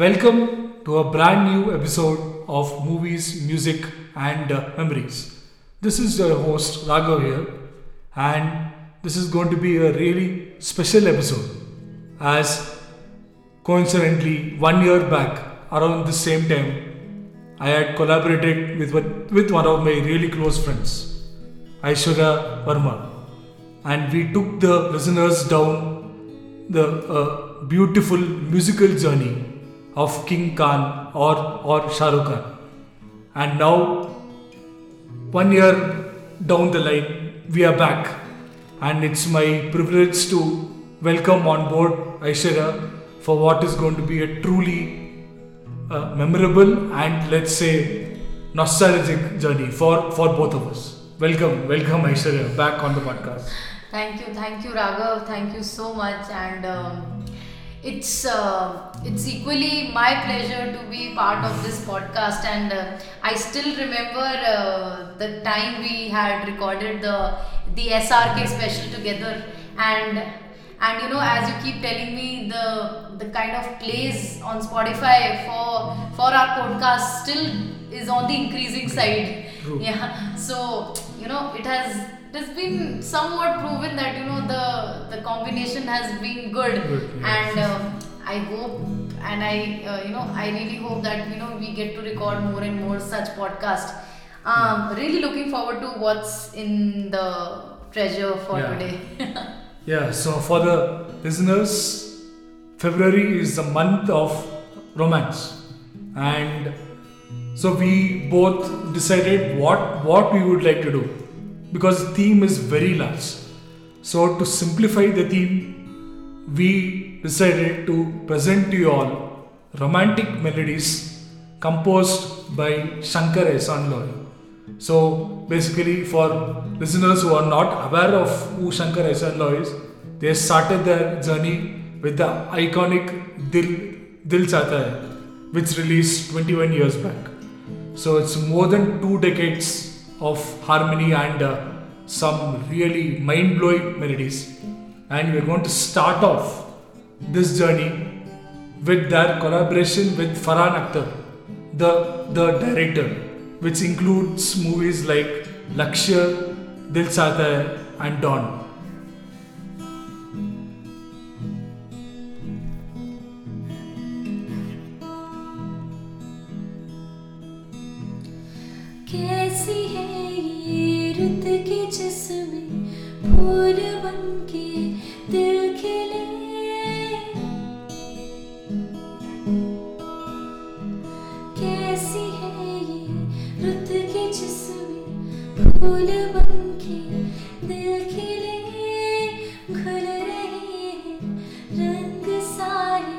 Welcome to a brand new episode of Movies, Music, and uh, Memories. This is your host Raghav here, and this is going to be a really special episode as coincidentally, one year back, around the same time, I had collaborated with, with one of my really close friends, Aishwarya Verma, and we took the listeners down the uh, beautiful musical journey of King Khan or, or Shah Rukh Khan. And now, one year down the line, we are back. And it's my privilege to welcome on board Aishwarya for what is going to be a truly uh, memorable and let's say nostalgic journey for, for both of us. Welcome, welcome Aishwarya back on the podcast. Thank you, thank you, Raghav. Thank you so much. And um, it's uh, it's equally my pleasure to be part of this podcast and uh, i still remember uh, the time we had recorded the the srk special together. And and you know as you keep telling me the the kind of plays on spotify for for our podcast still is on the increasing side. True. yeah. So you know it has it has been somewhat proven that you know the the combination has been good, Good, yeah. and um, I hope and I uh, you know I really hope that you know we get to record more and more such podcast. Um, really looking forward to what's in the treasure for Yeah. today. Yeah, so for the listeners, February is the month of romance, and so we both decided what what we would like to do because the theme is very large. So to simplify the theme, we decided to present to you all romantic melodies composed by Shankar Ehsan Loy. So basically, for listeners who are not aware of who Shankar Ehsan Loy is, they started their journey with the iconic Dil Dil Chahta Hai, which released 21 years back. So it's more than two decades of harmony and uh, some really mind-blowing melodies. And we're going to start off this journey with their collaboration with Farhan Akhtar, the, the director, which includes movies like Lakshya, Dil Hai and Don. फूल बनके दिल खिले। कैसी है ये रुत की जिसमें फूल बनके दिल खिले। खुल रहे हैं रंग सारे,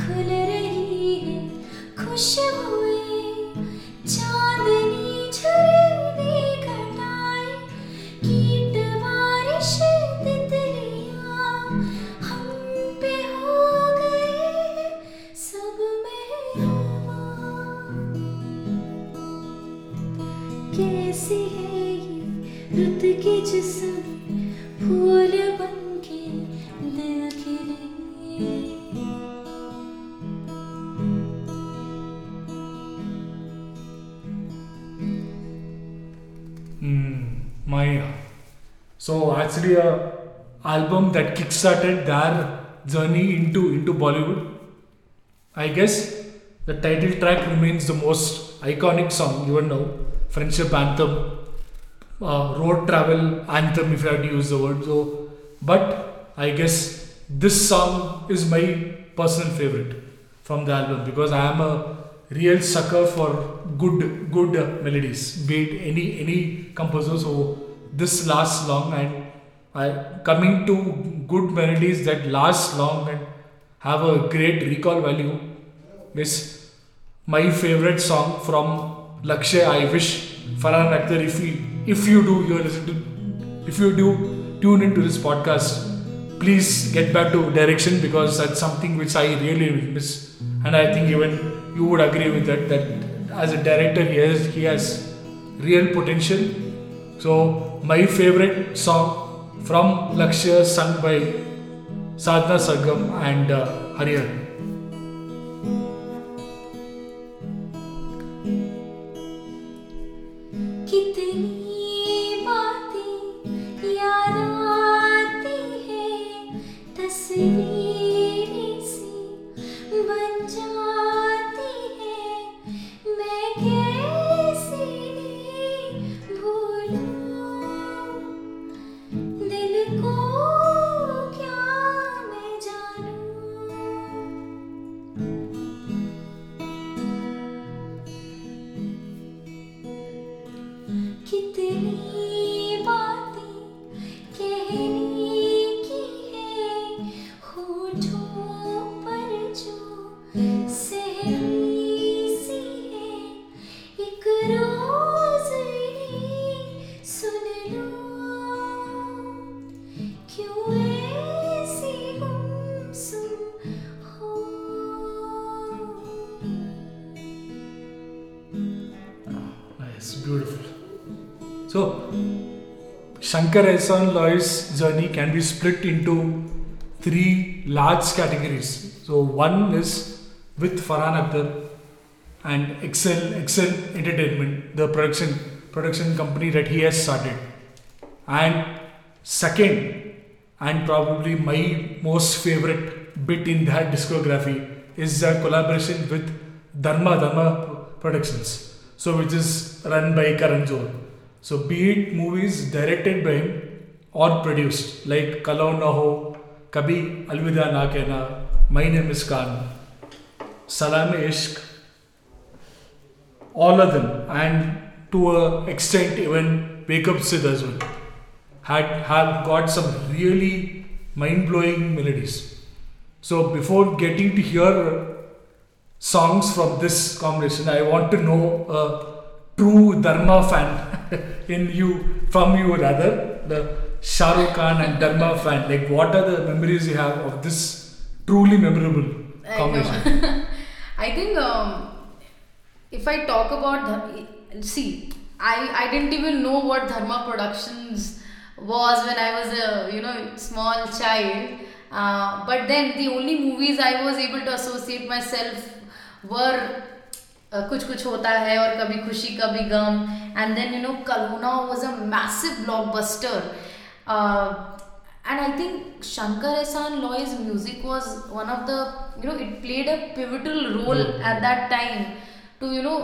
खुल रही है खुशबुएँ kickstarted their journey into into Bollywood. I guess the title track remains the most iconic song even now. Friendship anthem, uh, road travel anthem, if I had to use the word. So, but I guess this song is my personal favorite from the album because I am a real sucker for good good melodies, be it any any composer. So this lasts long and I coming to good melodies that last long and have a great recall value is my favorite song from Lakshya I wish Farhan Akhtar, if you if you do you listen to if you do tune into this podcast, please get back to direction because that's something which I really miss and I think even you would agree with that. That as a director, he has he has real potential. So my favorite song from Lakshya, sung by Sadhana Sargam and uh, Hariharan. Ehsan Loy's journey can be split into three large categories. So, one is with Farhan Akhtar and Excel Excel Entertainment, the production production company that he has started. And second, and probably my most favorite bit in that discography is a collaboration with Dharma Dharma Productions. So which is run by Karan Johar. So be it movies directed by him or produced like Kal Ho Naa Ho, Kabhi Alvida Na Kehna, My Name Is Khan, Salam Ishq, all of them, and to a extent even Wake Up Sid as well, had have got some really mind blowing melodies. So before getting to hear songs from this combination, I want to know a true Dharma fan in you, from you rather, the Shah Rukh Khan and Dharma fan. Like, what are the memories you have of this truly memorable I combination? know. I think um, if I talk about see, I, I didn't even know what Dharma Productions was when I was a you know small child. Uh, but then the only movies I was able to associate myself were कुछ कुछ होता है और Kabhi Khushi Kabhi Gham. And then you know Kal Ho Naa was a massive blockbuster and I think Shankar Ehsaan Loy music was one of the you know it played a pivotal role at that time to you know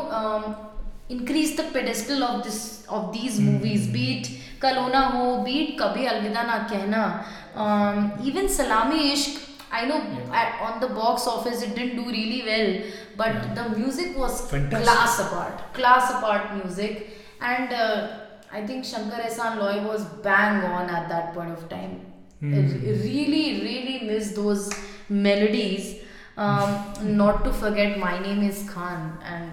increase the pedestal of this of these movies be it Kal Ho Naa Ho be it Kabhi Alvida Naa Kehna even Salaame Ishq I know on the box office it didn't do really well office it didn't do really well but the music was Fantastic. class apart class apart music and uh, I think Shankar Ehsan Loy was bang on at that point of time. Re- really, really miss those melodies. Um, not to forget, my name is Khan, and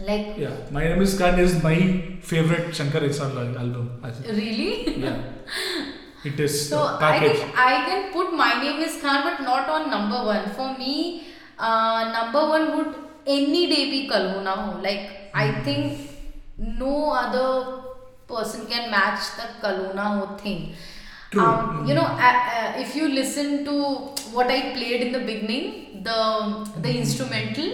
like Yeah, My Name Is Khan is my favorite Shankar Ehsan Loy album. I think. really. Yeah, it is So I think I can put my name is Khan, but not on number one. For me, number one would any day भी Kal Ho Naa Ho. Like I think no other person can match the Kal Ho Naa Ho thing you know if you listen to what I played in the beginning the instrumental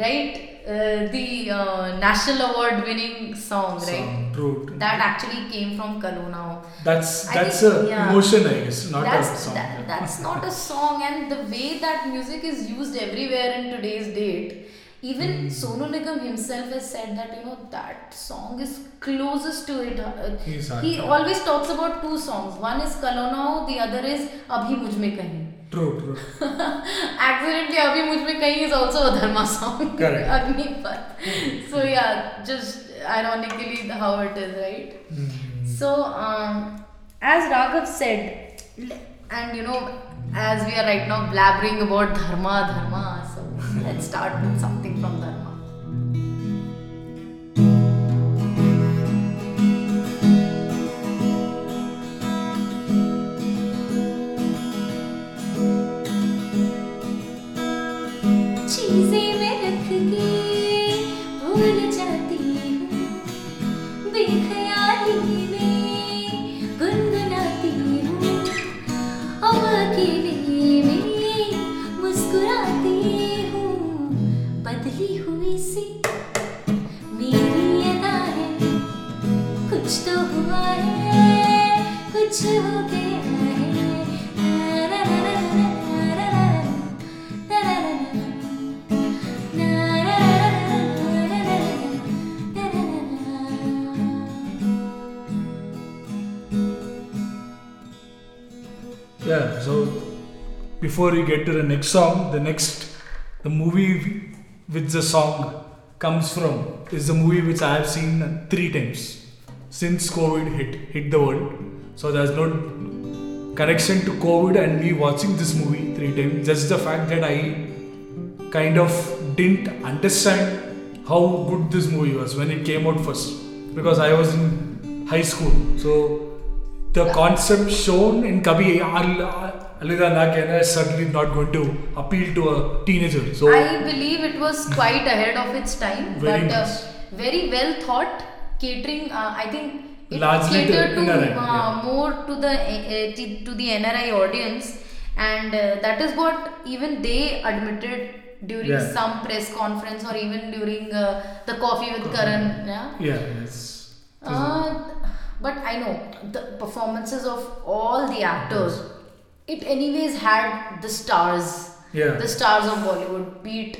right Uh, the uh, national award winning song, right? true. true. That actually came from Kal Ho Naa Ho. That's that's think, a yeah. emotion, I guess, not that's, a song. that- that's not a song, and the way that music is used everywhere in today's date, even Hmm. Sonu Nigam himself has said that you know that song is closest to it. Uh, He's he always talks about two songs. One is Kal Ho Naa Ho, the other is Abhi Mujh Mein Kahin. True, true. Accidentally, Abhi Mujh Mein Kahin is also a Dharma song. Correct. Agnipath. so yeah, just ironically how it is, right? Mm. So, um, as Raghav said, l- and you know, as we are right now blabbering about dharma, dharma, so let's start with something Yeah, so before we get to the next song, the next, the movie which the song comes from is the movie which I have seen three times since COVID hit hit the world. So there's no connection to COVID and me watching this movie three times. Just the fact that I kind of didn't understand how good this movie was when it came out first because I was in high school. So the concept shown in Kabhi Alvida Na Kehna is certainly not going to appeal to a teenager. So I believe it was quite ahead of its time, Very but uh, very well thought. Catering, uh, I think Largely to catered to, NRI, uh, yeah. more to the uh, to the NRI audience, and uh, that is what even they admitted during Yeah. some press conference or even during uh, the coffee with Karan. Yeah. yeah, it's, Uh, but I know the performances of all the actors. It anyways had the stars. Yeah. The stars of Bollywood. Beat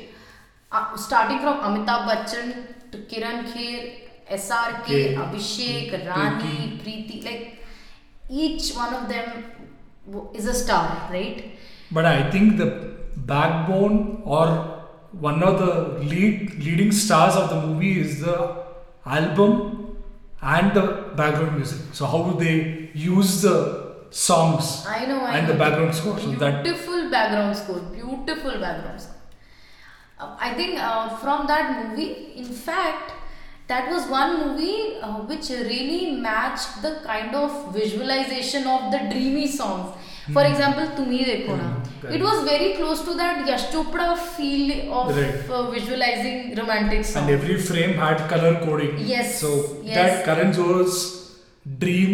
uh, starting from Amitabh Bachchan to Kirron Kher, SRK, Okay. Abhishek, Rani, Preity. Like each one of them is a star, right? But I think the backbone or one of the lead leading stars of the movie is the album and the background music. So how do they use the songs I know. I and know. the background score. So that beautiful background score beautiful background score Uh, i think uh, from that movie in fact that was one movie uh, which really matched the kind of visualization of the dreamy songs for example tumi dekho na Hmm, it was very close to that yash chopra feel of Right. uh, visualizing romantic songs and every frame had color coding. Yes, So yes. that Karan Johar's dream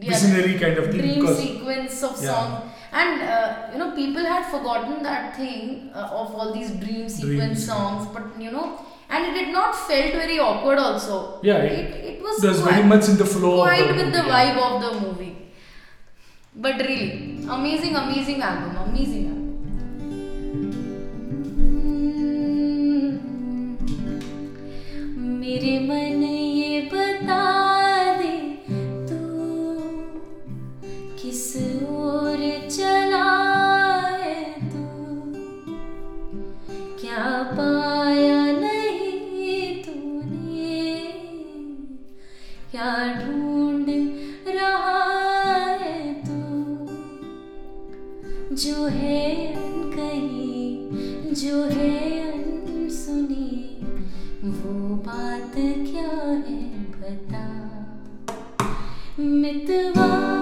Yeah, visionary kind of thing. dream sequence of Yeah. song and uh, you know people had forgotten that thing uh, of all these dream sequence Dreams. songs but you know and it did not felt very awkward also Yeah, it, it- it was there's quite, very much in the flow of quite the with the movie, vibe yeah. of the movie but really amazing amazing album amazing album मेरे मन जो है अनसुनी वो बात क्या है बता मितवा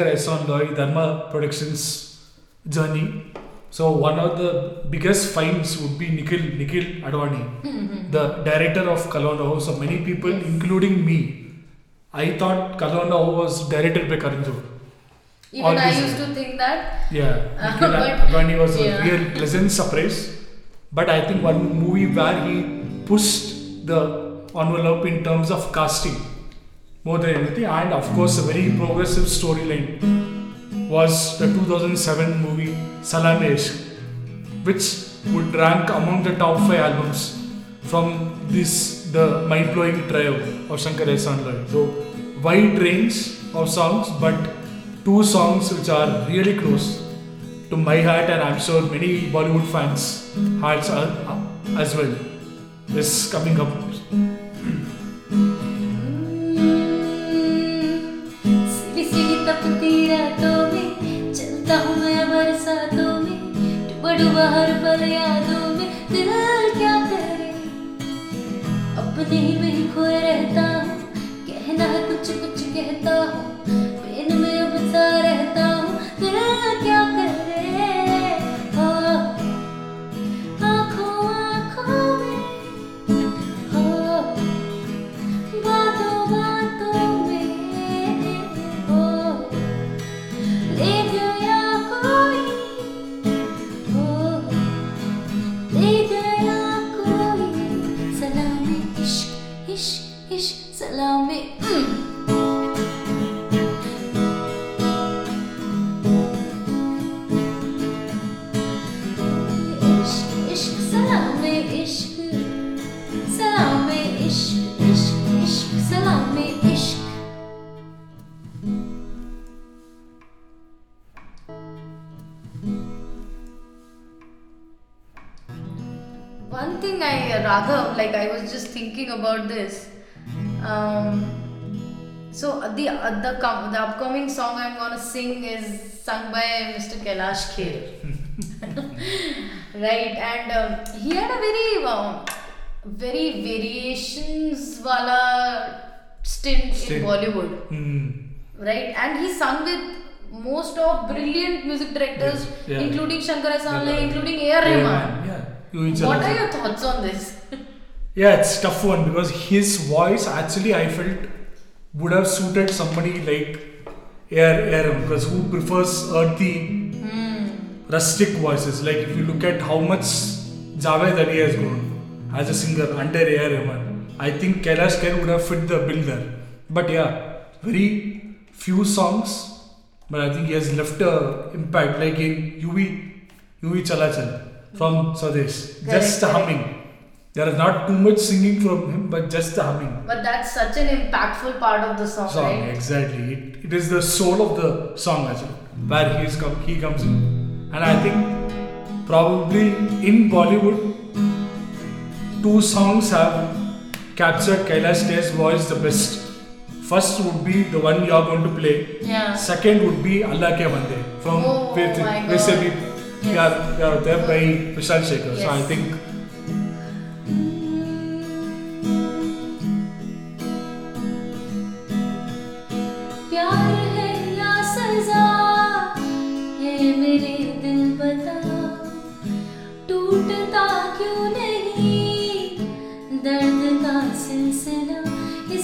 Shankar Ehsan Loy Dharma Productions journey. So one of the biggest finds would be Nikhil Nikhil Advani, mm-hmm. the director of Kal Ho Naa Ho. So many people, including me, I thought Kal Ho Naa Ho was directed by Karan Johar. Even all I used to think that. Yeah, Nikhil Advani was a yeah. real pleasant surprise. But I think one movie where he pushed the envelope in terms of casting more than anything, and of course, a very progressive storyline was the 2007 movie Salaam-e-Ishq, which would rank among the top five albums from this the mind-blowing trio of Shankar Ehsaan Loy. So wide range of songs, but two songs which are really close to my heart, and I'm sure many Bollywood fans' hearts are uh, as well. Is coming up. पल यादों में दिल क्या करे? अपने ही में खोए रहता कहना है कुछ कुछ कहता about this. Um, so the uh, the com- the upcoming song I'm gonna sing is sung by Mr. Kailash Kher, right? And um, he had a very um, very variations wala stint, Stint. in Bollywood, Hmm. right? And he sung with most of brilliant music directors, Yes, yeah. including Shankar Yeah. including A.R. Rahman. Yeah. What are your thoughts on this? Yeah, it's tough one because his voice actually I felt would have suited somebody like A.R. Rahman because who prefers earthy, hmm. rustic voices. Like if you look at how much Javed Ali has grown as a singer under A.R. Rahman, I think Kailash Kher would have fit the bill there. But yeah, very few songs, but I think he has left a impact like in UV, UV Chalachal from Swades. Just Correct, humming. There is not too much singing from him, but just the humming But that's such an impactful part of the song, song. right? Exactly. It, it is the soul of the song as well, where he is come, he comes in, and I think probably in Bollywood, two songs have captured Kailash Kher's voice the best. First would be the one you are going to play. Yeah. Second would be Allah Ke Bande from Oh Faith my God. Vaise Bhi Pyar Pyar Hota Hai by Vishal Shekhar. So I Yes. think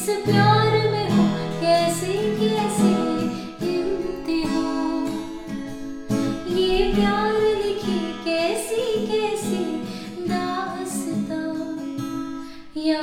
इस प्यार में हो कैसे कैसे इम्तिहान ये प्यार लिखी कैसी कैसी दास्तां। या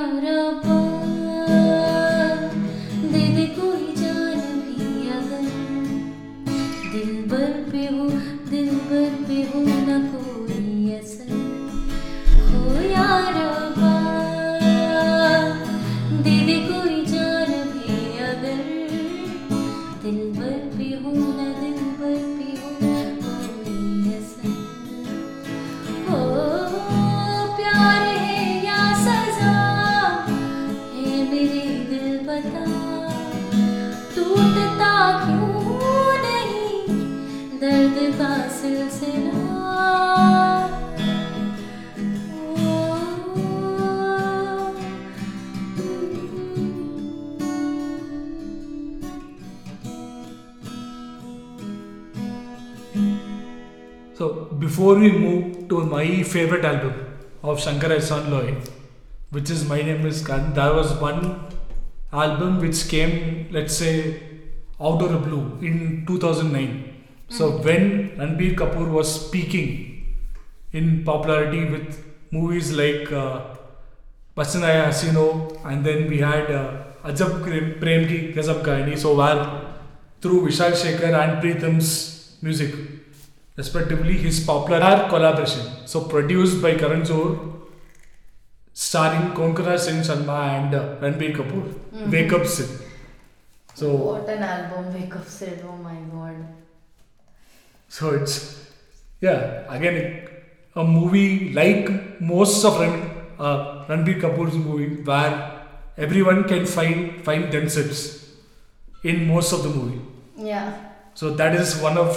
So before we move to my favorite album of Shankarai Loy, which is My Name is Khan, there was one album which came, let's say, out of the blue in 2009. So when Ranbir Kapoor was speaking in popularity with movies like uh, Bachna Ae Haseeno and then we had uh, Ajab Prem Ki Gazab Kahani. So where through Vishal Shekhar and Pritam's music, respectively, his popular collaboration. So produced by Karan Johar, starring Konkona Sen Sharma and uh, Ranbir Kapoor. Wake Up Sid. So What an album, Wake Up Sid. Oh my god. So it's yeah again a movie like most of uh, Ranbir Kapoor's movie where everyone can find find themselves in most of the movie. Yeah. So that is one of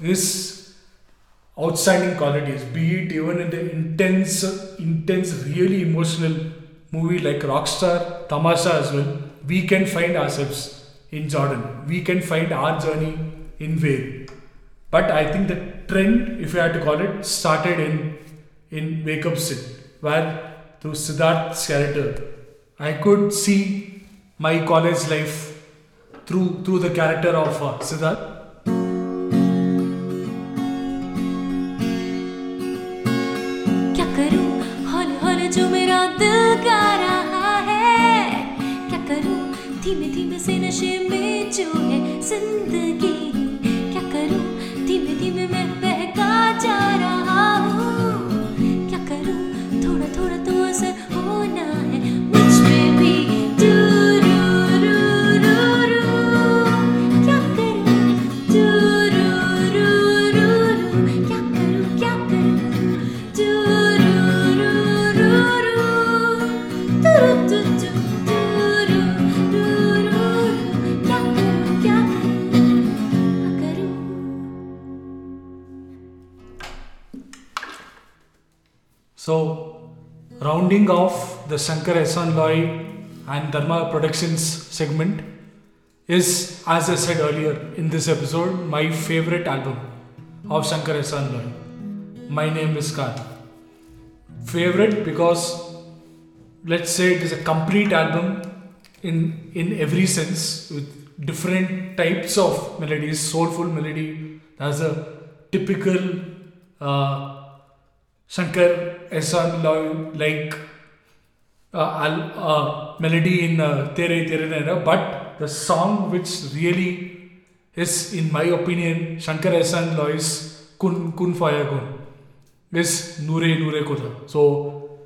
his outstanding qualities. Be it even in the intense, intense, really emotional movie like Rockstar, Tamasha as well, we can find ourselves in Jordan. We can find our journey in Ved. But I think the trend, if you had to call it, started in in Wake Up Sid, where through Siddharth's character, I could see my college life through through the character of uh, Siddharth. क्या करूं हौल हौल जो मेरा दिल गा रहा है क्या करूं धीमे धीमे से नशे में जो है जिंदगी Rounding off the Shankar Ehsan Loy and Dharma Productions segment is, as I said earlier in this episode, my favorite album of Shankar Ehsan Loy. My name is Khan. Favorite because let's say it is a complete album in in every sense with different types of melodies, soulful melody. There's a typical uh, Shankar Ehsan Loy like uh, uh, melody in uh, Tere but the song which really is, in my opinion, Shankar Ehsan Loy's Kun Kun Faya Kun is Nure Nure. So,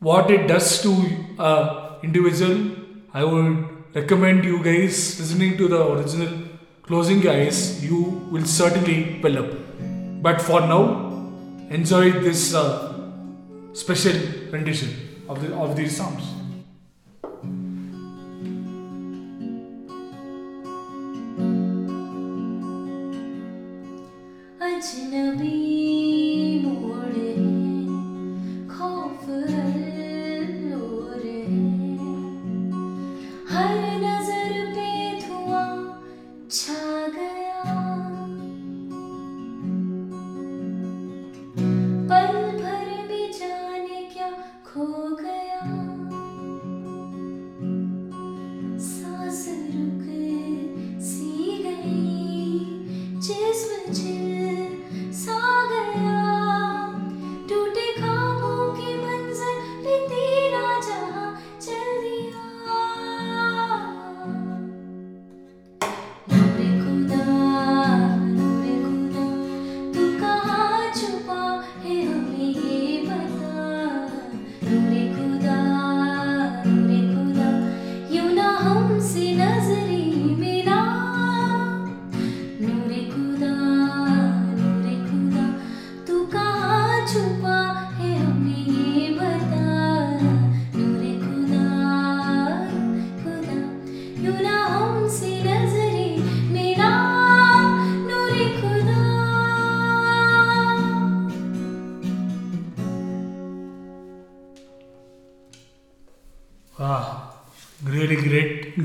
what it does to uh, individual, I would recommend you guys listening to the original closing guys. You will certainly well up. But for now, enjoy this uh, special rendition of, the, of these songs.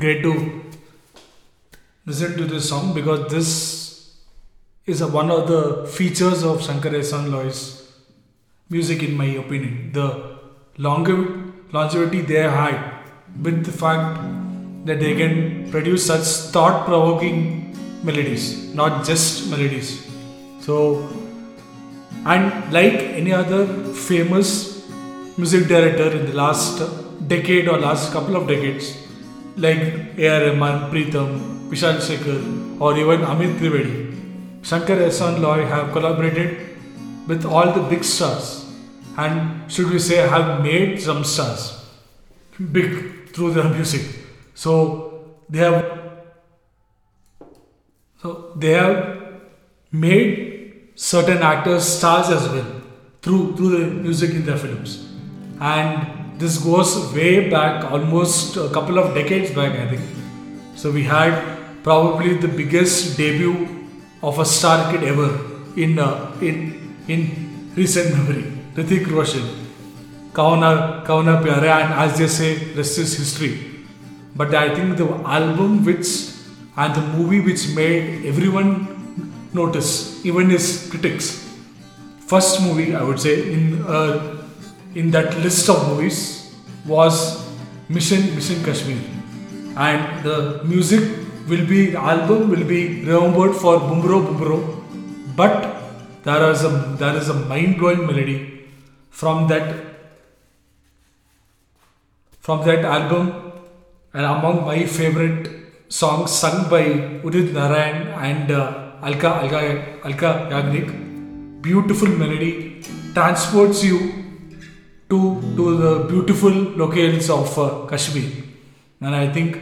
Great, great to listen to this song because this is a, one of the features of Shankar Ehsan Loy's music, in my opinion. The longev- longevity they had with the fact that they can produce such thought-provoking melodies, not just melodies. So, and like any other famous music director in the last decade or last couple of decades, like A.R. Rahman, Pritam, Vishal Shekhar, or even Amit Trivedi, Shankar Ehsaan Loy have collaborated with all the big stars, and should we say have made some stars big through their music. So they have so they have made certain actors stars as well through through the music in their films. And this goes way back, almost a couple of decades back, I think. So we had probably the biggest debut of a star kid ever in uh, in in recent memory, Hrithik Roshan. Kauna Kauna Pyare and as they say, rest is history. But I think the album which and the movie which made everyone notice, even his critics. First movie I would say in uh, in that list of movies was Mission Mission Kashmir, and the music will be the album will be remembered for Bumbro Bumbro, but there is a there is a mind blowing melody from that from that album and among my favorite songs sung by Udit Narayan and uh, Alka, Alka, Alka Yagnik. Beautiful melody transports you to, to the beautiful locales of uh, Kashmir. And I think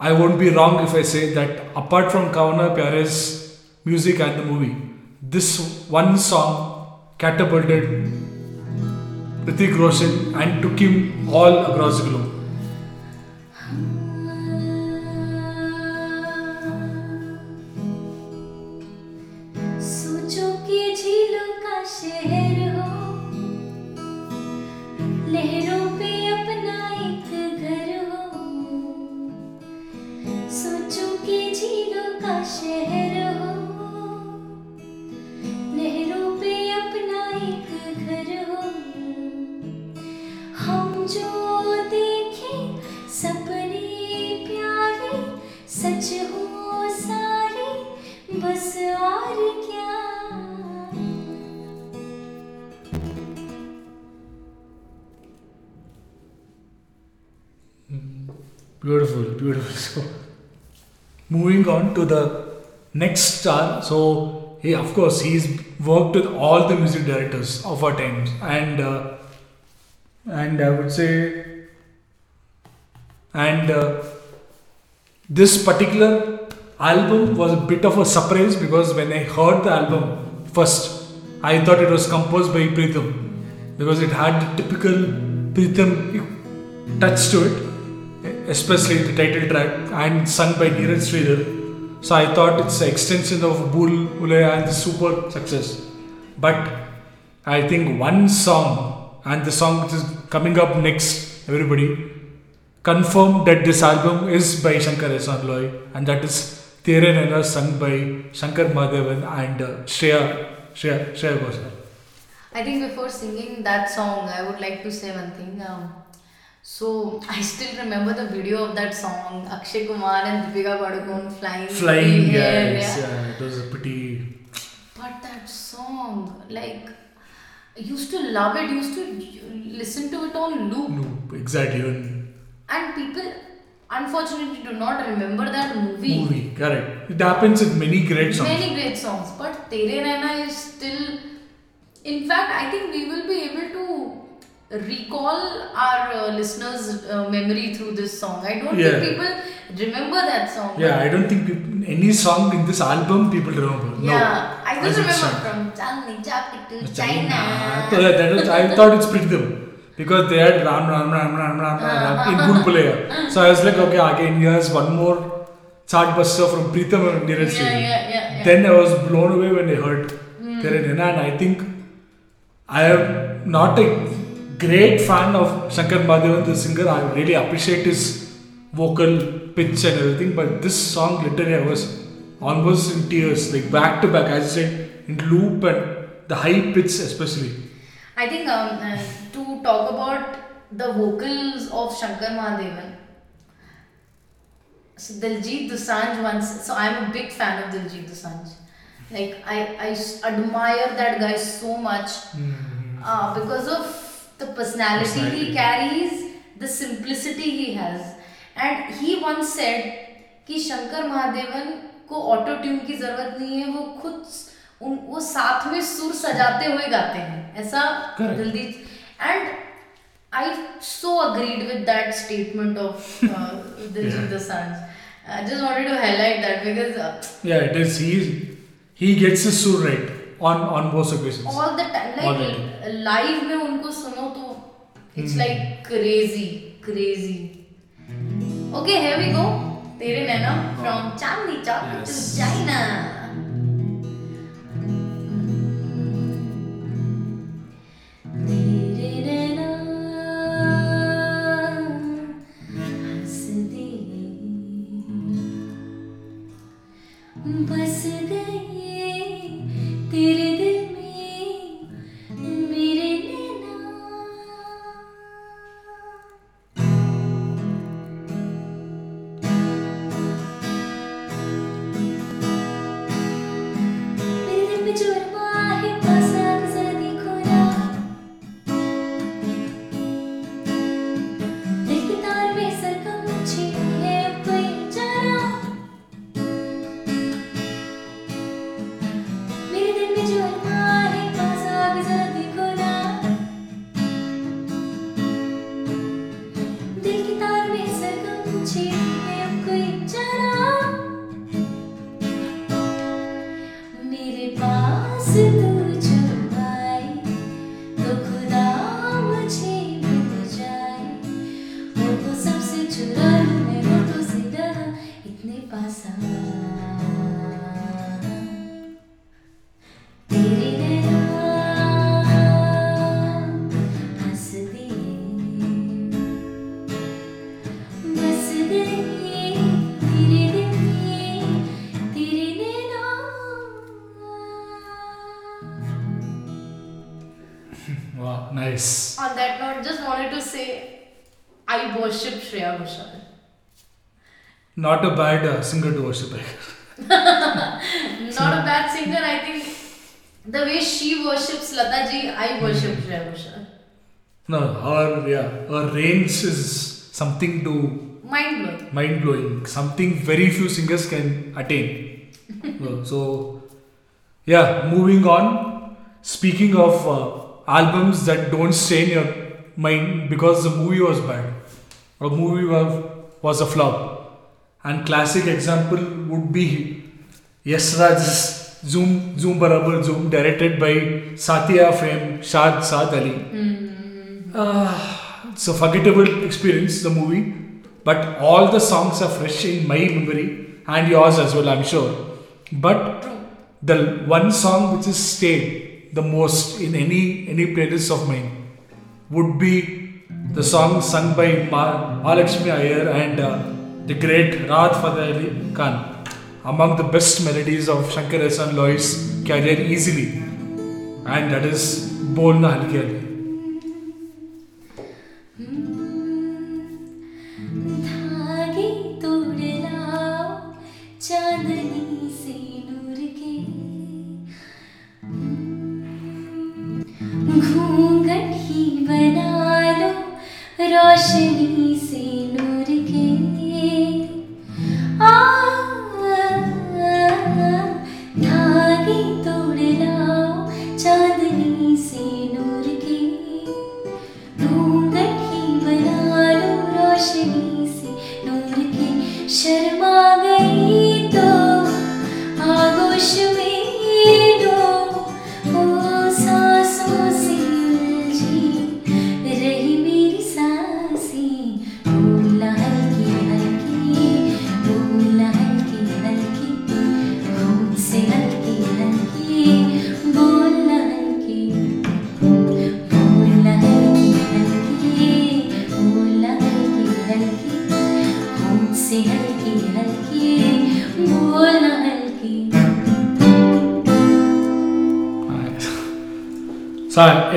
I won't be wrong if I say that apart from Kauna Pyare's music and the movie, this one song catapulted Hrithik Roshan and took him all across the globe. और क्या Beautiful, beautiful. So, moving on to the next star. So, he, of course, he's worked with all the music directors of our times, and uh, and I would say, and uh, this particular album was a bit of a surprise because when I heard the album first, I thought it was composed by Pritam because it had the typical Pritam touch to it, especially the title track and sung by Neeraj Sridhar. So I thought it's an extension of Bhul Bhulaiya and the super success. But I think one song and the song which is coming up next, everybody, confirmed that this album is by Shankar Ehsaan Loy and that is Tere Naina sung by Shankar Mahadevan and uh, Shreya, Shreya, Shreya Ghoshal. I think before singing that song, I would like to say one thing. Um, so I still remember the video of that song, Akshay Kumar and Deepika Padukone flying. in Flying, yes, yeah. yeah, it was a pretty. But that song, like, I used to love it. Used to listen to it on loop, No, exactly. And people unfortunately do not remember that movie. movie, correct. It happens with many great songs. Many great songs, but Tere Naina is still. In fact, I think we will be able to recall our uh, listeners' uh, memory through this song. I don't Yeah. think people remember that song. Yeah, I don't think people, any song in this album people remember. No. Yeah, I just remember from Chandni Chowk to China. China. That I thought it's Pritam because they had Ram Ram Ram Ram Ram Ram Ram in Bhul Bhulaiya. So I was like, okay, again here's one more chartbuster from Pritam and Neeraj Yeah, yeah, yeah, yeah. Then I was blown away when I heard Tere Naina and I think I am not a great fan of Shankar Mahadevan, the singer. I really appreciate his vocal pitch and everything, but this song literally I was almost in tears, like back to back, as I said, in loop and the high pitch especially. I think um, uh, to talk about the vocals of Shankar Mahadevan, so Diljit Dosanjh once. So I'm a big fan of Diljit Dosanjh. Like I, I admire that guy so much mm-hmm. uh, because of the personality, Personality. he carries, the simplicity he has. And he once said कि शंकर महादेवन को auto tune की ज़रूरत नहीं है वो खुद उन वो साथ में सुर सजाते हुए गाते हैं ऐसा. Diljit and I so agreed with that statement of uh, Diljit Yeah. Dosanjh. I just wanted to highlight that because uh, Yeah, it is. He he gets his sur right on on both occasions. all the time, like All the like live में उनको सुनो तो it's Hmm. like crazy, crazy. Okay, here we go. तेरे नैना from Chandni Chowk to Yes. China. Not a bad uh, singer to worship. Not a bad singer. I think the way she worships Lata ji, I worship Ghoshal. No, her yeah, her range is something to Mind blowing. mind blowing. Something very few singers can attain. So, yeah, moving on. Speaking of uh, albums that don't stay in your mind because the movie was bad, or movie was, was a flop, and classic example would be Yash Raj's Zoom Jhoom Barabar Jhoom, directed by Saathiya fame Shad Shaad Ali. Uh, it's a forgettable experience, the movie, but all the songs are fresh in my memory and yours as well, I'm sure. But the one song which is stayed the most in any any playlist of mine would be the song sung by Ma- Mahalakshmi Iyer and uh, the great Rahat Fateh Ali Khan, among the best melodies of Shankar Ehsaan Loy's career easily, and that is Bolna Halki के घूंघट ही बना लो रोशनी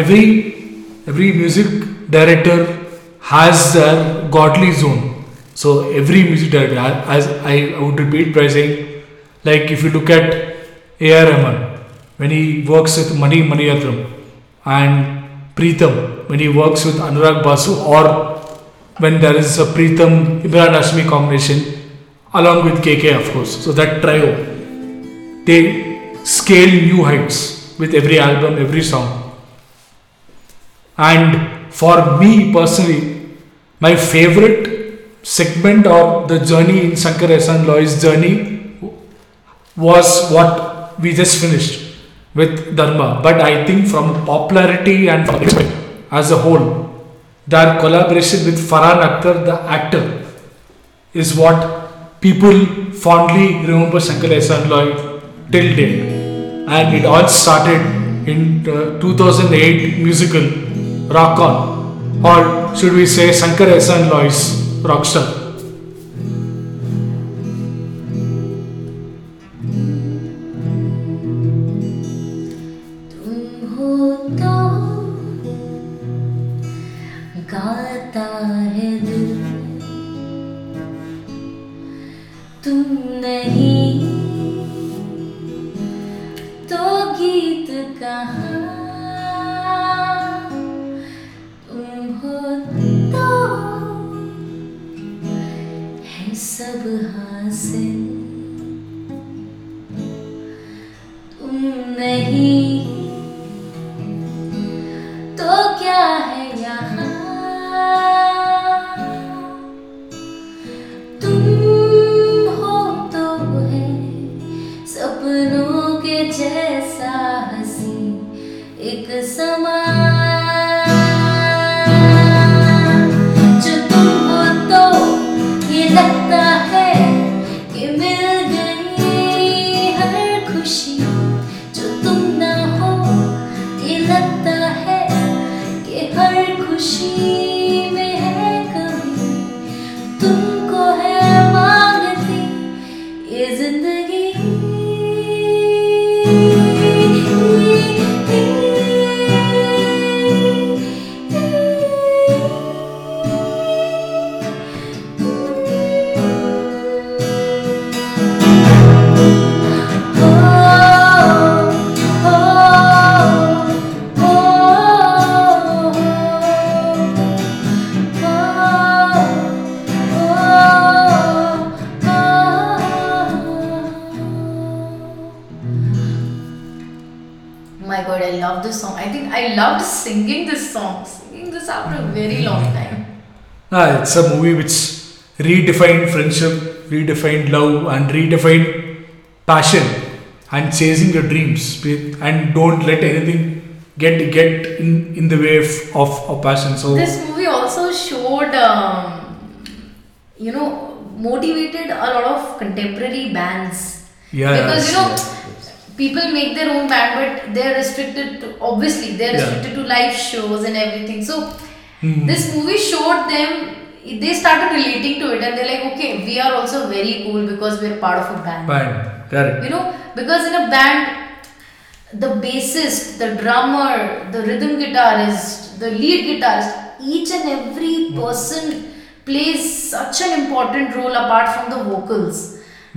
every every music director has their godly zone. So every music director, as I, would repeat by saying, like if you look at A.R. Rahman, when he works with Mani Maniatram and Pritam, when he works with Anurag Basu, or when there is a Pritam Imran Hashmi combination, along with KK, of course. So that trio, they scale new heights with every album, every song. And for me personally, my favorite segment of the journey in Shankar Ehsaan Loy's journey was what we just finished with Dharma. But I think from popularity and from as a whole, their collaboration with Farhan Akhtar, the actor, is what people fondly remember Shankar Ehsaan Loy till date. And it all started in the 2008 musical Rock On, or should we say Shankar Ehsaan Loy's Rockstar. Singing this song. Singing this after a very long time. Ah, it's a movie which redefined friendship, redefined love, and redefined passion and chasing your dreams. And don't let anything get get in, in the way of, of, passion. So This movie also showed, um, you know, motivated a lot of contemporary bands. yeah, because you know, people make their own band, but they're restricted to obviously they're Yeah. restricted to live shows and everything. So Hmm. this movie showed them. They started relating to it, and they're like, okay, we are also very cool because we're part of a band. band, correct. You know, because in a band, the bassist, the drummer, the rhythm guitarist, the lead guitarist, each and every person plays such an important role apart from the vocals.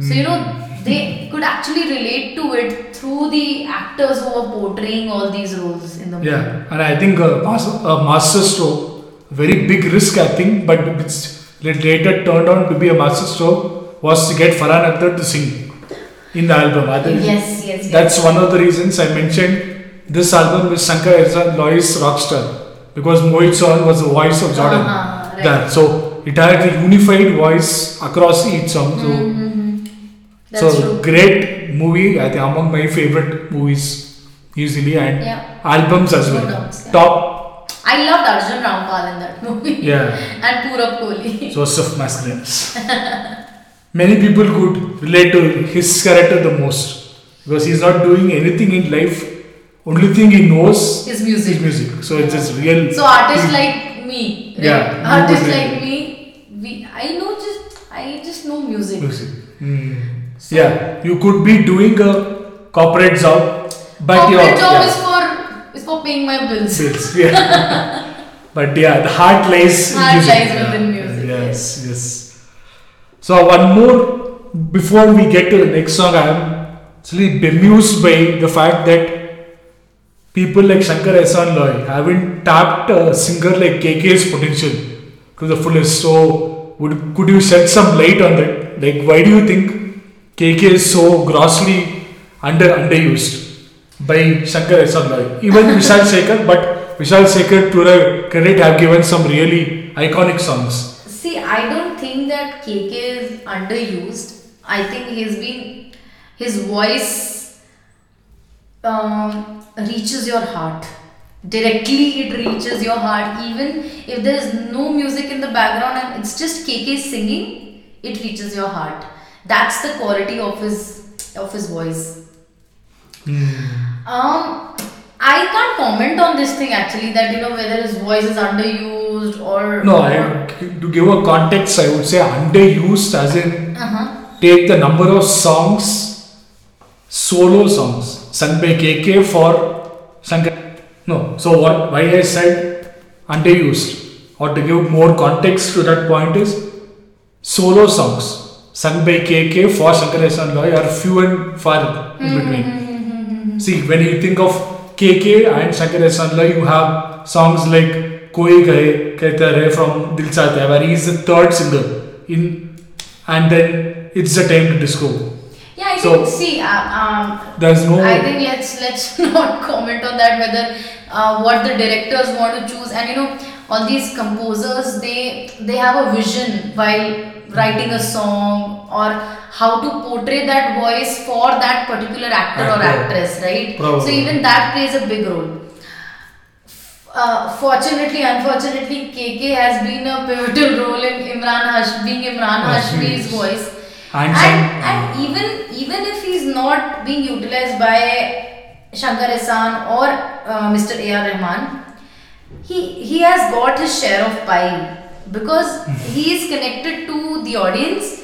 So, you know, they could actually relate to it through the actors who are portraying all these roles in the movie. Yeah, and I think a master, uh, master stroke, very big risk I think, but which later turned out to be a master stroke was to get Farhan Akhtar to sing in the album. I think Yes, yes, yes. That's one of the reasons I mentioned this album is Shankar Ehsaan Loy's Rockstar because Mohit Chauhan was the voice of Jordan Uh-huh, right. So it had a unified voice across each song. So, That's so true. great movie. I think among my favorite movies easily and Yeah. albums as well. yeah. Top I loved Arjun Rampal in that movie. Yeah. and Purab Kohli. of masculineness. Many people could relate to his character the most because he's not doing anything in life. Only thing he knows His music. is music. So it's just real. So artists like me, right? Yeah, artists like me, we I know just I just know music. music. Hmm. Hmm. yeah, you could be doing a corporate job, but Corporate your job yeah, is for is for paying my bills. bills. Yeah. but yeah, the heart lies Heart in music. lies yeah. within music, Yes, yes. So one more before we get to the next song, I am actually bemused by the fact that people like Shankar Ehsaan Loy haven't tapped a singer like KK's potential to the fullest. So would could you shed some light on that? Like why do you think KK is so grossly under underused by Shankar Loy? Even Vishal Shekhar, but Vishal Shekhar to the credit have given some really iconic songs. See, I don't think that KK is underused. I think he's been his voice um, reaches your heart directly. It reaches your heart, even if there is no music in the background and it's just KK singing. It reaches your heart. That's the quality of his of his voice. Um, I can't comment on this thing actually. That you know whether his voice is underused or No, I, to give a context, I would say underused as in Uh-huh. take the number of songs, solo songs, sung by KK for Shankar. No, so what? Why I said underused, or to give more context to that point is solo songs sung by KK for Shankar Ehsaan Loy are few and far in between. See, when you think of KK and Shankar Ehsaan Loy, you have songs like Koi Kahe Kehta Rahe from Dil Chahta where he is the third singer in, and then it's the time to disco. Yeah, I So- think see, uh, um, There's no. I think let's let's not comment on that whether uh, what the directors want to choose and you know all these composers they they have a vision while writing a song or how to portray that voice for that particular actor or Actor. actress right so even that plays a big role uh, fortunately, unfortunately, KK has been a pivotal role in Imran Hash being Imran Hashmi's. Voice. And And, and even even if he's not being utilized by Shankar Ehsaan or uh, Mr. A.R. Rahman, he he has got his share of pie because he is connected to the audience.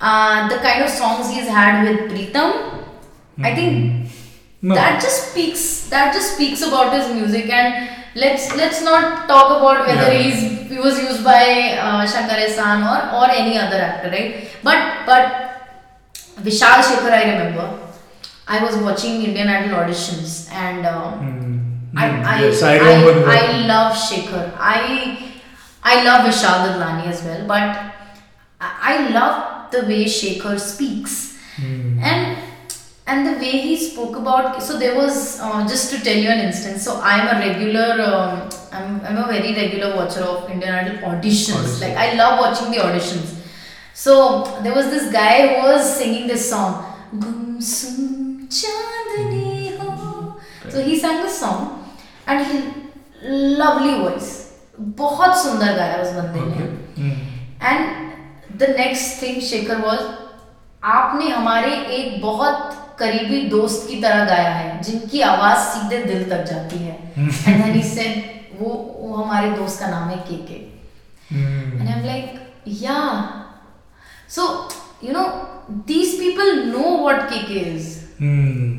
Uh, the kind of songs he's had with Pritam, I think No. that just speaks that just speaks about his music and let's let's not talk about whether Yeah. he's he was used by uh, Shankar Ehsaan or or any other actor right but but Vishal Shekhar I remember I was watching Indian Idol auditions and um, Mm, I, mm, I, yes, I I. I love Shekhar. I I love Vishal Dadlani as well, but I, love the way Shekhar speaks Hmm. and and the way he spoke about. So there was uh, just to tell you an instance. So I'm a regular. Um, I'm I'm a very regular watcher of Indian Idol auditions. Auditions. Like I love watching the auditions. So there was this guy who was singing this song. Ho. So he sang this song and he lovely voice. बहुत सुंदर गाया उस बंदे ने. And the next thing Shekhar was आपने हमारे एक बहुत करीबी दोस्त की तरह गाया है जिनकी आवाज़ सीधे दिल तक जाती है एंड देन ही सेड वो वो हमारे दोस्त का नाम है KK. And I am like yeah so you know these people know what KK is. Hmm.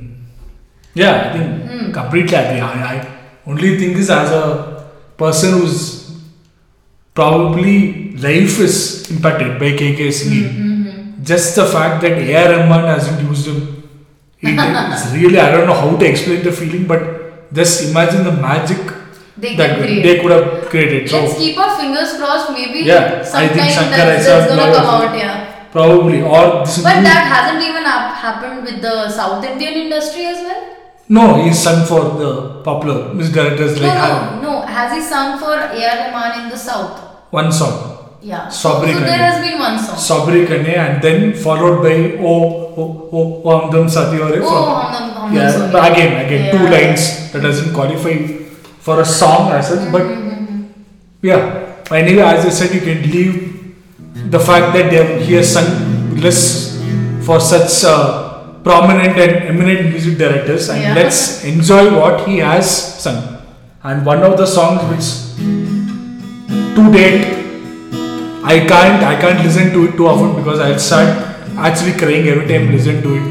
Yeah, I think Hmm. completely agree. I, I only think is as a person who's probably life is impacted by KK singing. Mm-hmm, mm-hmm. Just the fact that A.R. Rahman hasn't used him, it's really I don't know how to explain the feeling, but just imagine the magic They that they could have created. So Let's keep our fingers crossed. Maybe Yeah, I sometime think Shankar that's, that's gonna come out. Yeah. probably or this But that hasn't even happened with the South Indian industry as well. No, he's sung for the popular music directors like no, have no. Has he sung for A.R. Rahman in the South? one song. Yeah. So, Sabri so there has been one song. Sabri Kane and then followed by O O O Hamdam Satyore Oh, Hamdam- Hamdam yeah again again two lines that doesn't qualify for a song as such but Mm-hmm, yeah anyway as I said you can leave the fact that they have, he has sung less for such uh, prominent and eminent music directors and Yeah. let's enjoy what he has sung and one of the songs which to date I can't I can't listen to it too often because I'll start actually crying every time I listen to it.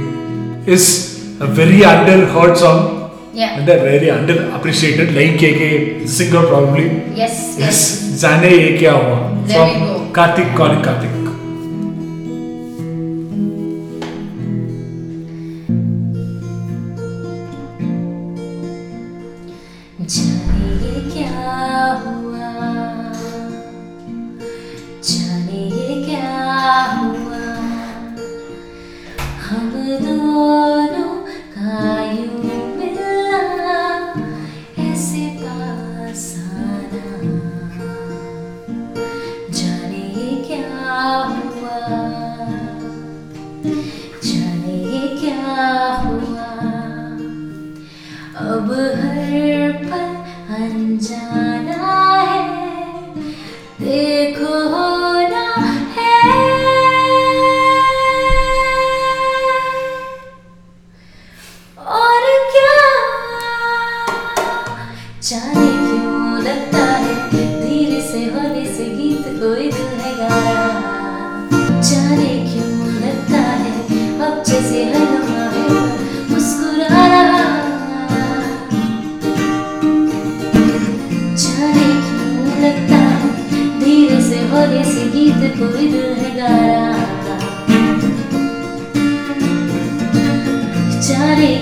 Is a very underheard song Yeah. and they're very underappreciated like KK singer probably. Yes. Yes, Jane Ye Kya Hua from go. Karthik calling Sancak कोई दिल है गा रहा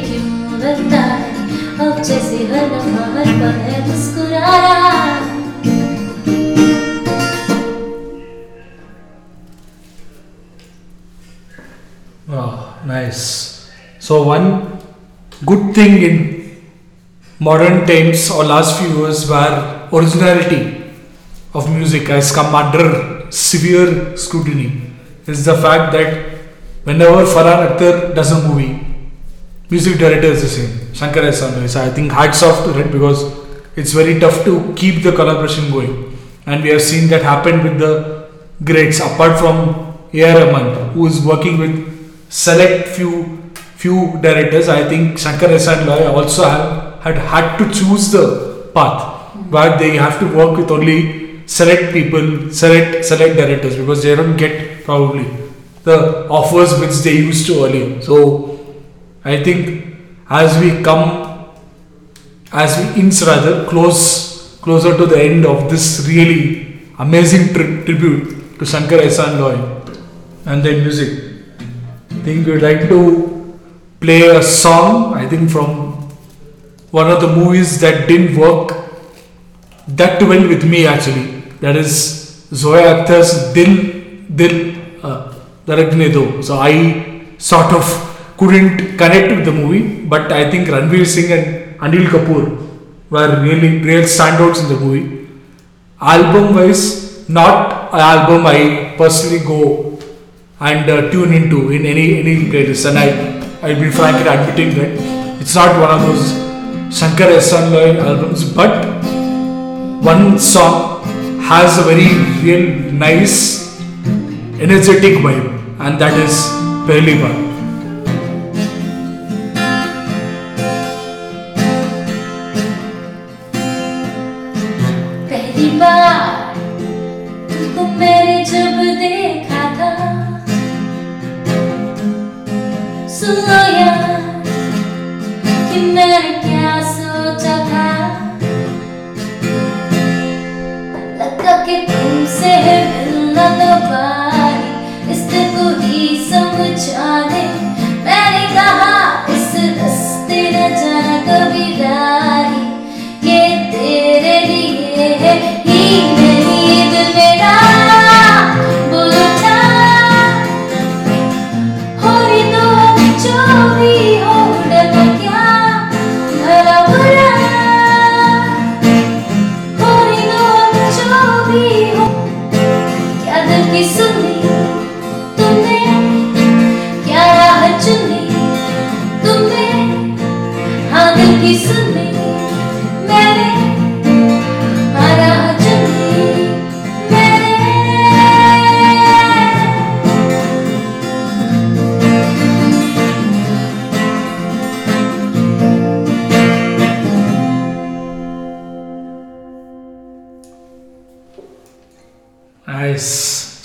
क्यों लगता है अब जैसे हर लम्हा हर पल है मुस्कुरा रहा Ah, nice. So one good thing in modern times or last few years where originality of music has come under severe scrutiny is the fact that whenever Farhan Akhtar does a movie, music director is the same. Shankar Ehsaan So I think hats off to it because it's very tough to keep the collaboration going. And we have seen that happen with the greats apart from A.R. Rahman who is working with select few few directors. I think Shankar Loy also have, had had to choose the path where they have to work with only select people, select select directors because they don't get probably the offers which they used to earlier. So I think as we come, as we inch rather close closer to the end of this really amazing tri- tribute to Shankar Ehsaan Loy and their music, I think we'd like to play a song. I think from one of the movies that didn't work that well with me actually. That is Zoya Akhtar's Dil Dil uh, Do. So I sort of couldn't connect with the movie, but I think Ranveer Singh and Anil Kapoor were really real standouts in the movie. Album wise, not an album I personally go and uh, tune into in any any playlist, and I I'll be frank in admitting that it's not one of those Shankar Ehsaan Loy albums, but one song has a very real nice energetic vibe and that is Pehli Baar.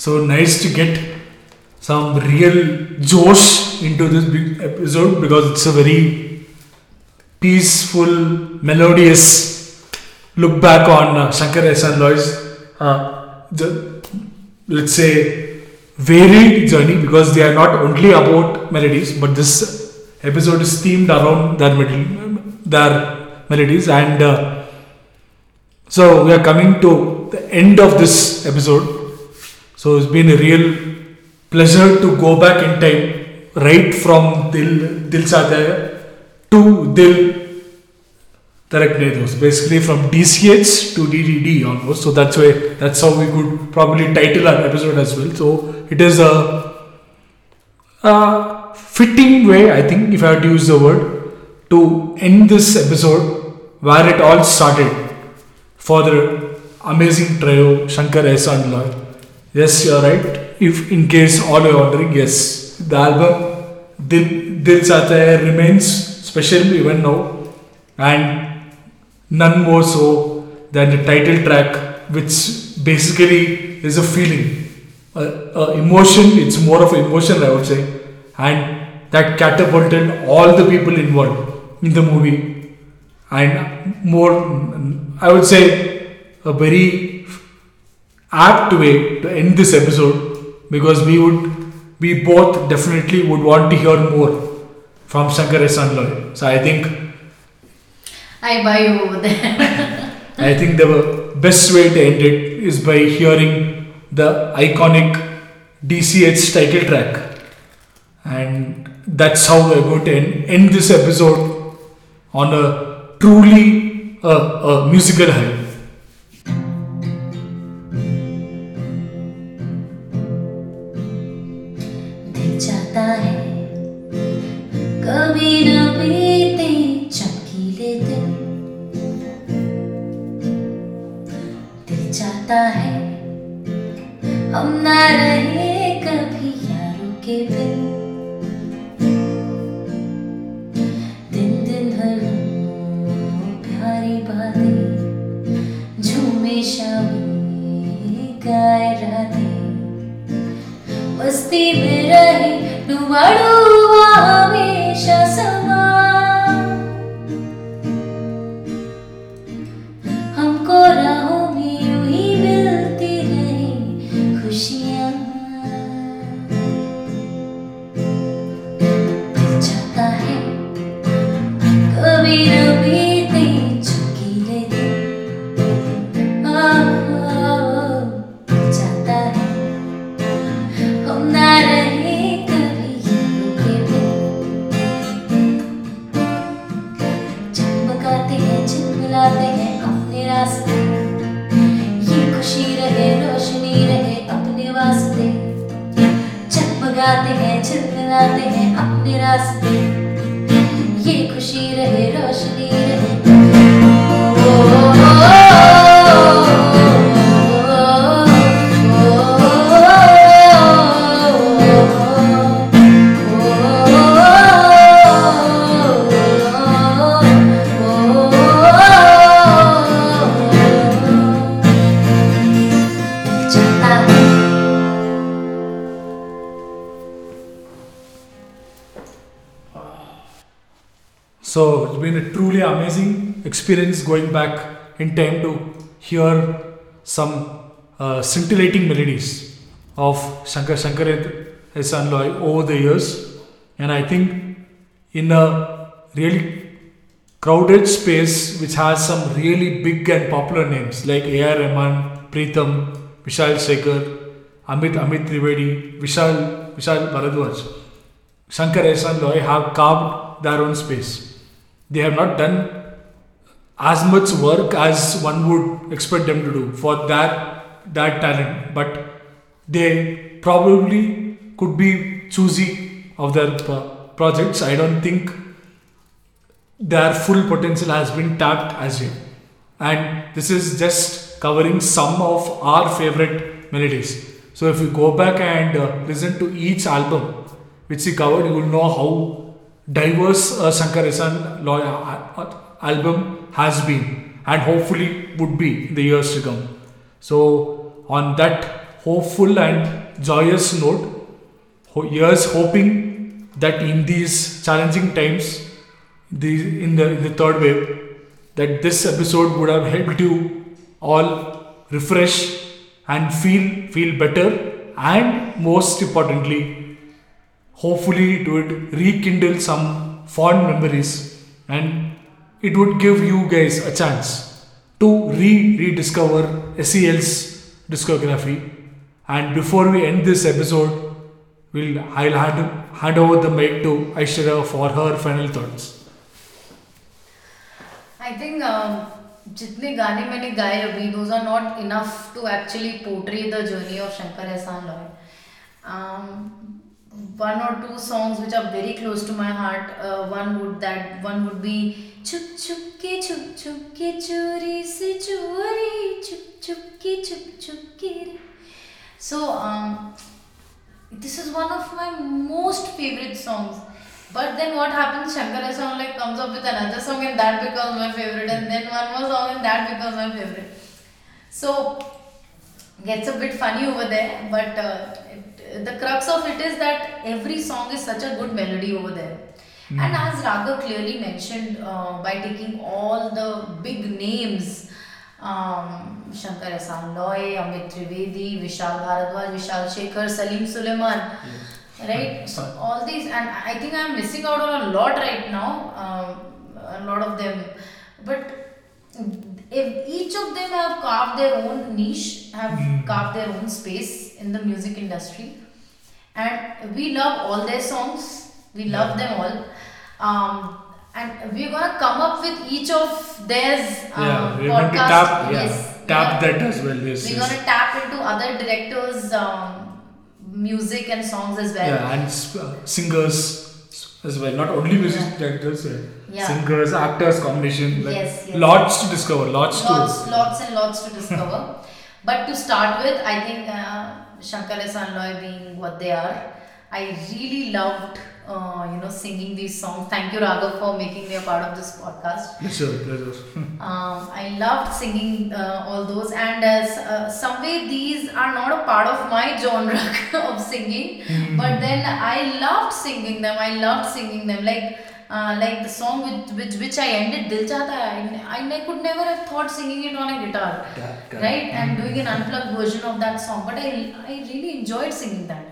So nice to get some real Josh into this big episode because it's a very peaceful, melodious look back on uh, Shankar Ehsaan Loy's, uh, the, let's say, varied journey because they are not only about melodies, but this episode is themed around their, mel- their melodies and. Uh, so we are coming to the end of this episode. So it's been a real pleasure to go back in time, right from Dil Dil Chahta to Dil Dhadakne. Basically from DCH to DDD almost. So that's why that's how we could probably title our episode as well. So it is a, a fitting way, I think, if I had to use the word, to end this episode where it all started for the amazing trio Shankar Ehsaan Loy. Yes, you're right. If in case all you're wondering, yes, the album Dil, Dil Chahta Hai remains special even now, and none more so than the title track, which basically is a feeling, a, a emotion. It's more of emotion, I would say, and that catapulted all the people involved in the movie, and more, I would say, a very apt way to end this episode because we would, we both definitely would want to hear more from Shankar Ehsaan Loy. So I think I buy you over there. I think the best way to end it is by hearing the iconic DCH title track. And that's how we're going to end, end this episode on a truly uh, a musical high. So it's been a truly amazing experience going back in time to hear some uh, scintillating melodies of Shankar Shankar Ehsaan Loy over the years, and I think in a really crowded space which has some really big and popular names like A.R. Rahman, Pritam, Vishal Shekhar, Amit Amit Trivedi, Vishal Vishal Bharadwaj. Shankar Ehsaan Loy have carved their own space. They have not done as much work as one would expect them to do for that that talent, but they probably could be choosy of their projects. I don't think their full potential has been tapped as yet. And this is just covering some of our favorite melodies. So if you go back and uh, listen to each album which he covered, you will know how diverse uh, uh, uh, album has been and hopefully would be in the years to come. So on that hopeful and joyous note, here's hoping that in these challenging times, the, in the in the third wave, that this episode would have helped you all refresh and feel feel better, and most importantly, hopefully it would rekindle some fond memories, and it would give you guys a chance to re rediscover SEL's discography. And before we end this episode, we'll I'll hand, hand over the mic to Aishwarya for her final thoughts. I think जितने गाने मैंने गाए अभी those are not enough to actually portray the journey of Shankar Ehsaan Loy one or two songs which are very close to my heart uh, one would that one would be chup chup ke chup ke chori se chori chup chup ke chup ke so um, this is one of my most favorite songs But then what happens? Shankar song like comes up with another song and that becomes my favorite, and then one more song and that becomes my favorite. So gets a bit funny over there, but uh, the crux of it is that every song is such a good melody over there. And as Raghav clearly mentioned, uh, by taking all the big names, um, Shankar Ehsaan Loy, Amit Trivedi, Vishal Bharadwaj, Vishal Shekhar, Salim Suleiman, right? So all these, and I think I'm missing out on a lot right now, um, a lot of them, but if each of them have carved their own niche, have carved their own space in the music industry, and we love all their songs. We love them all, um, and we're gonna come up with each of theirs. Um, yeah, we're going to podcast. tap, yeah, Yes, tap that as well. Yes, We're yes. gonna tap into other directors' um, music and songs as well. yeah, and uh, singers as well. Not only music directors, uh, Yeah. singers, actors, combination. Like Yes, yes. Lots to discover. Lots, lots, to. lots and lots to discover. but to start with, I think uh, Shankar Ehsaan Loy being what they are, I really loved, uh, you know, singing these songs. Thank you, Raghav, for making me a part of this podcast. Pleasure, pleasure. Um, I loved singing uh, all those, and as uh, some way these are not a part of my genre of singing, but then I loved singing them. I loved singing them, like uh, like the song with which which I ended, Dil Chahta Hai. I, I, I could never have thought singing it on a guitar, Yeah, right? And doing an unplugged version of that song, but I I really enjoyed singing that.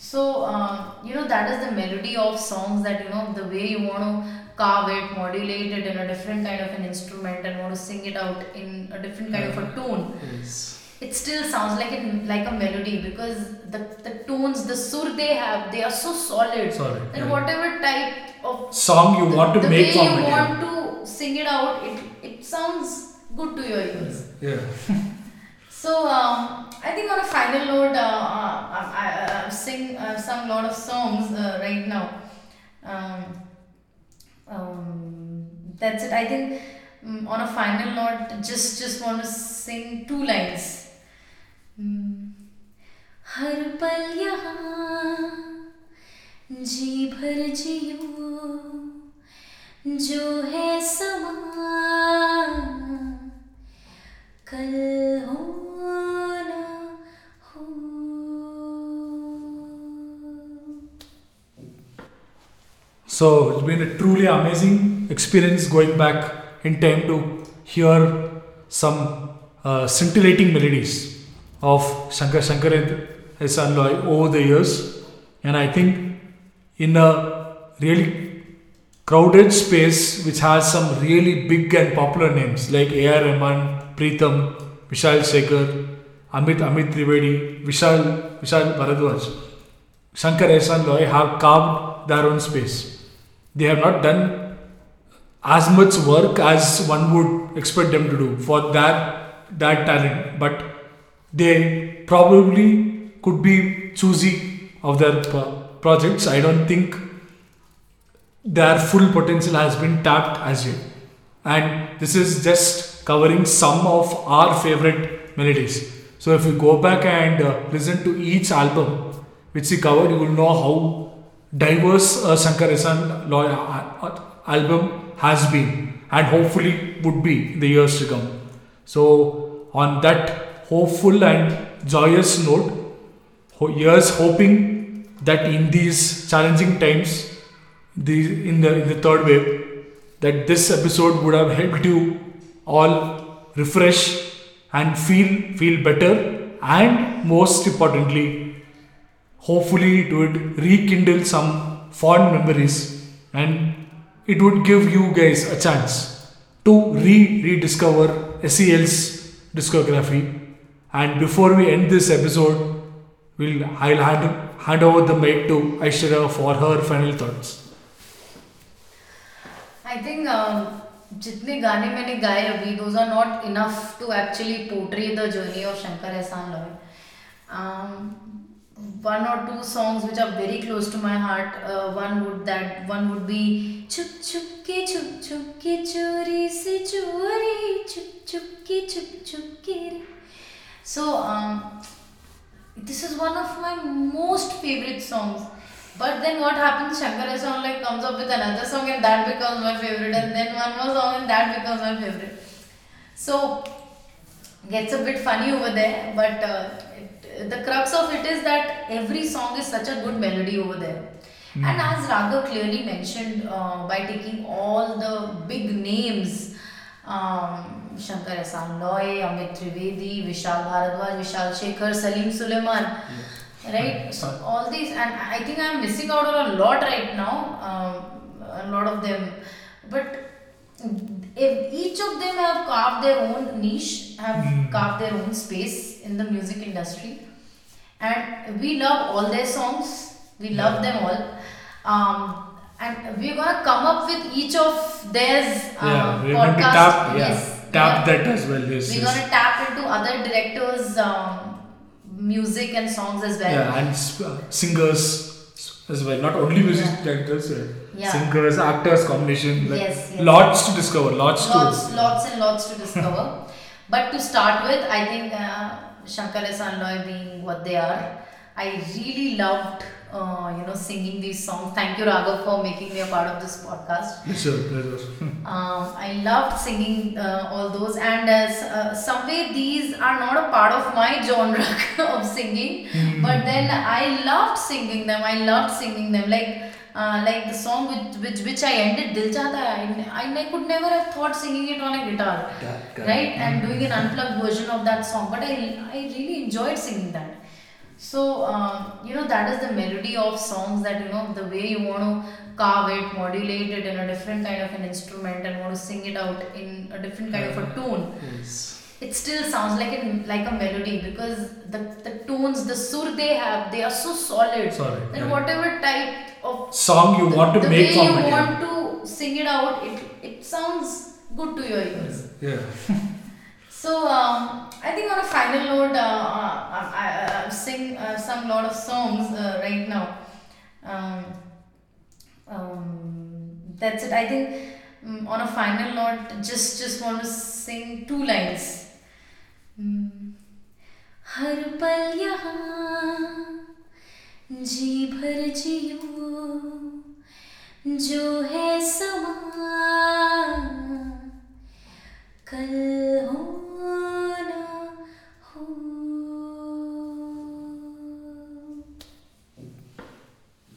So, uh, you know, that is the melody of songs that, you know, the way you want to carve it, modulate it in a different kind of an instrument and want to sing it out in a different kind of a tone. Yes. It still sounds like it, like a melody because the, the tones, the sur they have, they are so solid. Solid, That yeah. whatever type of Song you want to the make way you it. want to sing it out, it, it sounds good to your ears. Yeah. So um, I think on a final note, uh, uh, I, I, sing I've sung a lot of songs uh, right now. Um, um, that's it. I think um, on a final note, just just want to sing two lines. Hmm. हर पल यहाँ जी भर जियो जो है समा कल हो ना हो So it's been a truly amazing experience going back in time to hear some uh, scintillating melodies of Shankar Shankar Loy over the years, and I think in a really crowded space which has some really big and popular names like A.R. Rahman, Pritam, Vishal Shekhar, Amit Amit Trivedi, Vishal Vishal Bharadwaj. Shankar Ehsaan Loy have carved their own space. They have not done as much work as one would expect them to do for that that talent, but they probably could be choosy of their pro- projects. I don't think their full potential has been tapped as yet. And this is just covering some of our favorite melodies. So if you go back and uh, listen to each album which he covered, you will know how diverse uh, Shankar Ehsaan Loy uh, uh, album has been and hopefully would be in the years to come. So on that hopeful and joyous note, here's hoping that in these challenging times, the in the in the third wave, that this episode would have helped you all refresh and feel feel better, and most importantly, hopefully it would rekindle some fond memories, and it would give you guys a chance to re rediscover SEL's discography. And before we end this episode, we'll I'll hand, hand over the mic to Aishwarya for her final thoughts. I think um, जितने गाने मैंने गाए अभी those are not enough to actually portray the journey of Shankar Ehsaan Loy. Um, one or two songs which are very close to my heart. Uh, one would that one would be Chup chup ke chup chup ke chori se chori chup chup ke chup chup ke re. so um, this is one of my most favorite songs but then what happens? Shankar song like comes up with another song and that becomes my favorite, and then one more song and that becomes my favorite. So gets a bit funny over there, but uh, it, the crux of it is that every song is such a good melody over there. And as Raghav clearly mentioned, uh, by taking all the big names, um, Shankar Ehsaan Loy, Amit Trivedi, Vishal Bhardwaj, Vishal Shekhar, Salim Suleiman, right? So all these, and I think I'm missing out on a lot right now, um, a lot of them, but if each of them have carved their own niche, have carved their own space in the music industry, and we love all their songs. We love them all, um, and we're gonna come up with each of theirs. Um, to podcast. yeah, Yes, tap are- that as well. Yes, We're yes. gonna tap into other directors' um, music and songs as well. yeah, and uh, singers as well. Not only music Yeah. directors, uh, Yeah. singers, actors, combination. Like Yes, yes. Lots to discover. Lots, lots, to. lots and lots to discover. but to start with, I think uh, Shankar Ehsaan Loy being what they are, I really loved, uh, you know, singing these songs. Thank you, Raghav, for making me a part of this podcast. Pleasure, pleasure. Um, I loved singing uh, all those, and uh, s- uh, some way these are not a part of my genre of singing, but then I loved singing them. I loved singing them, like uh, like the song with which which I ended, Dil Chahta Hai. I, I, I could never have thought singing it on a guitar, Yeah, right? And doing an unplugged version of that song, but I I really enjoyed singing that. So, um, you know, that is the melody of songs that, you know, the way you want to carve it, modulate it in a different kind of an instrument and want to sing it out in a different kind of a tone. Yes. It still sounds like a, like a melody because the, the tones, the sur they have, they are so solid Solid, that yeah. whatever type of Song you the, want to the make way you want to sing it out, it, it sounds good to your ears. Yeah. So um, I think on a final note, uh, uh, I, I, I've sing I've sung a lot of songs uh, right now. Um, um, that's it. I think um, on a final note, just just want to sing two lines. Hmm. हर पल यहाँ जी भर जियो जो है समा कल हो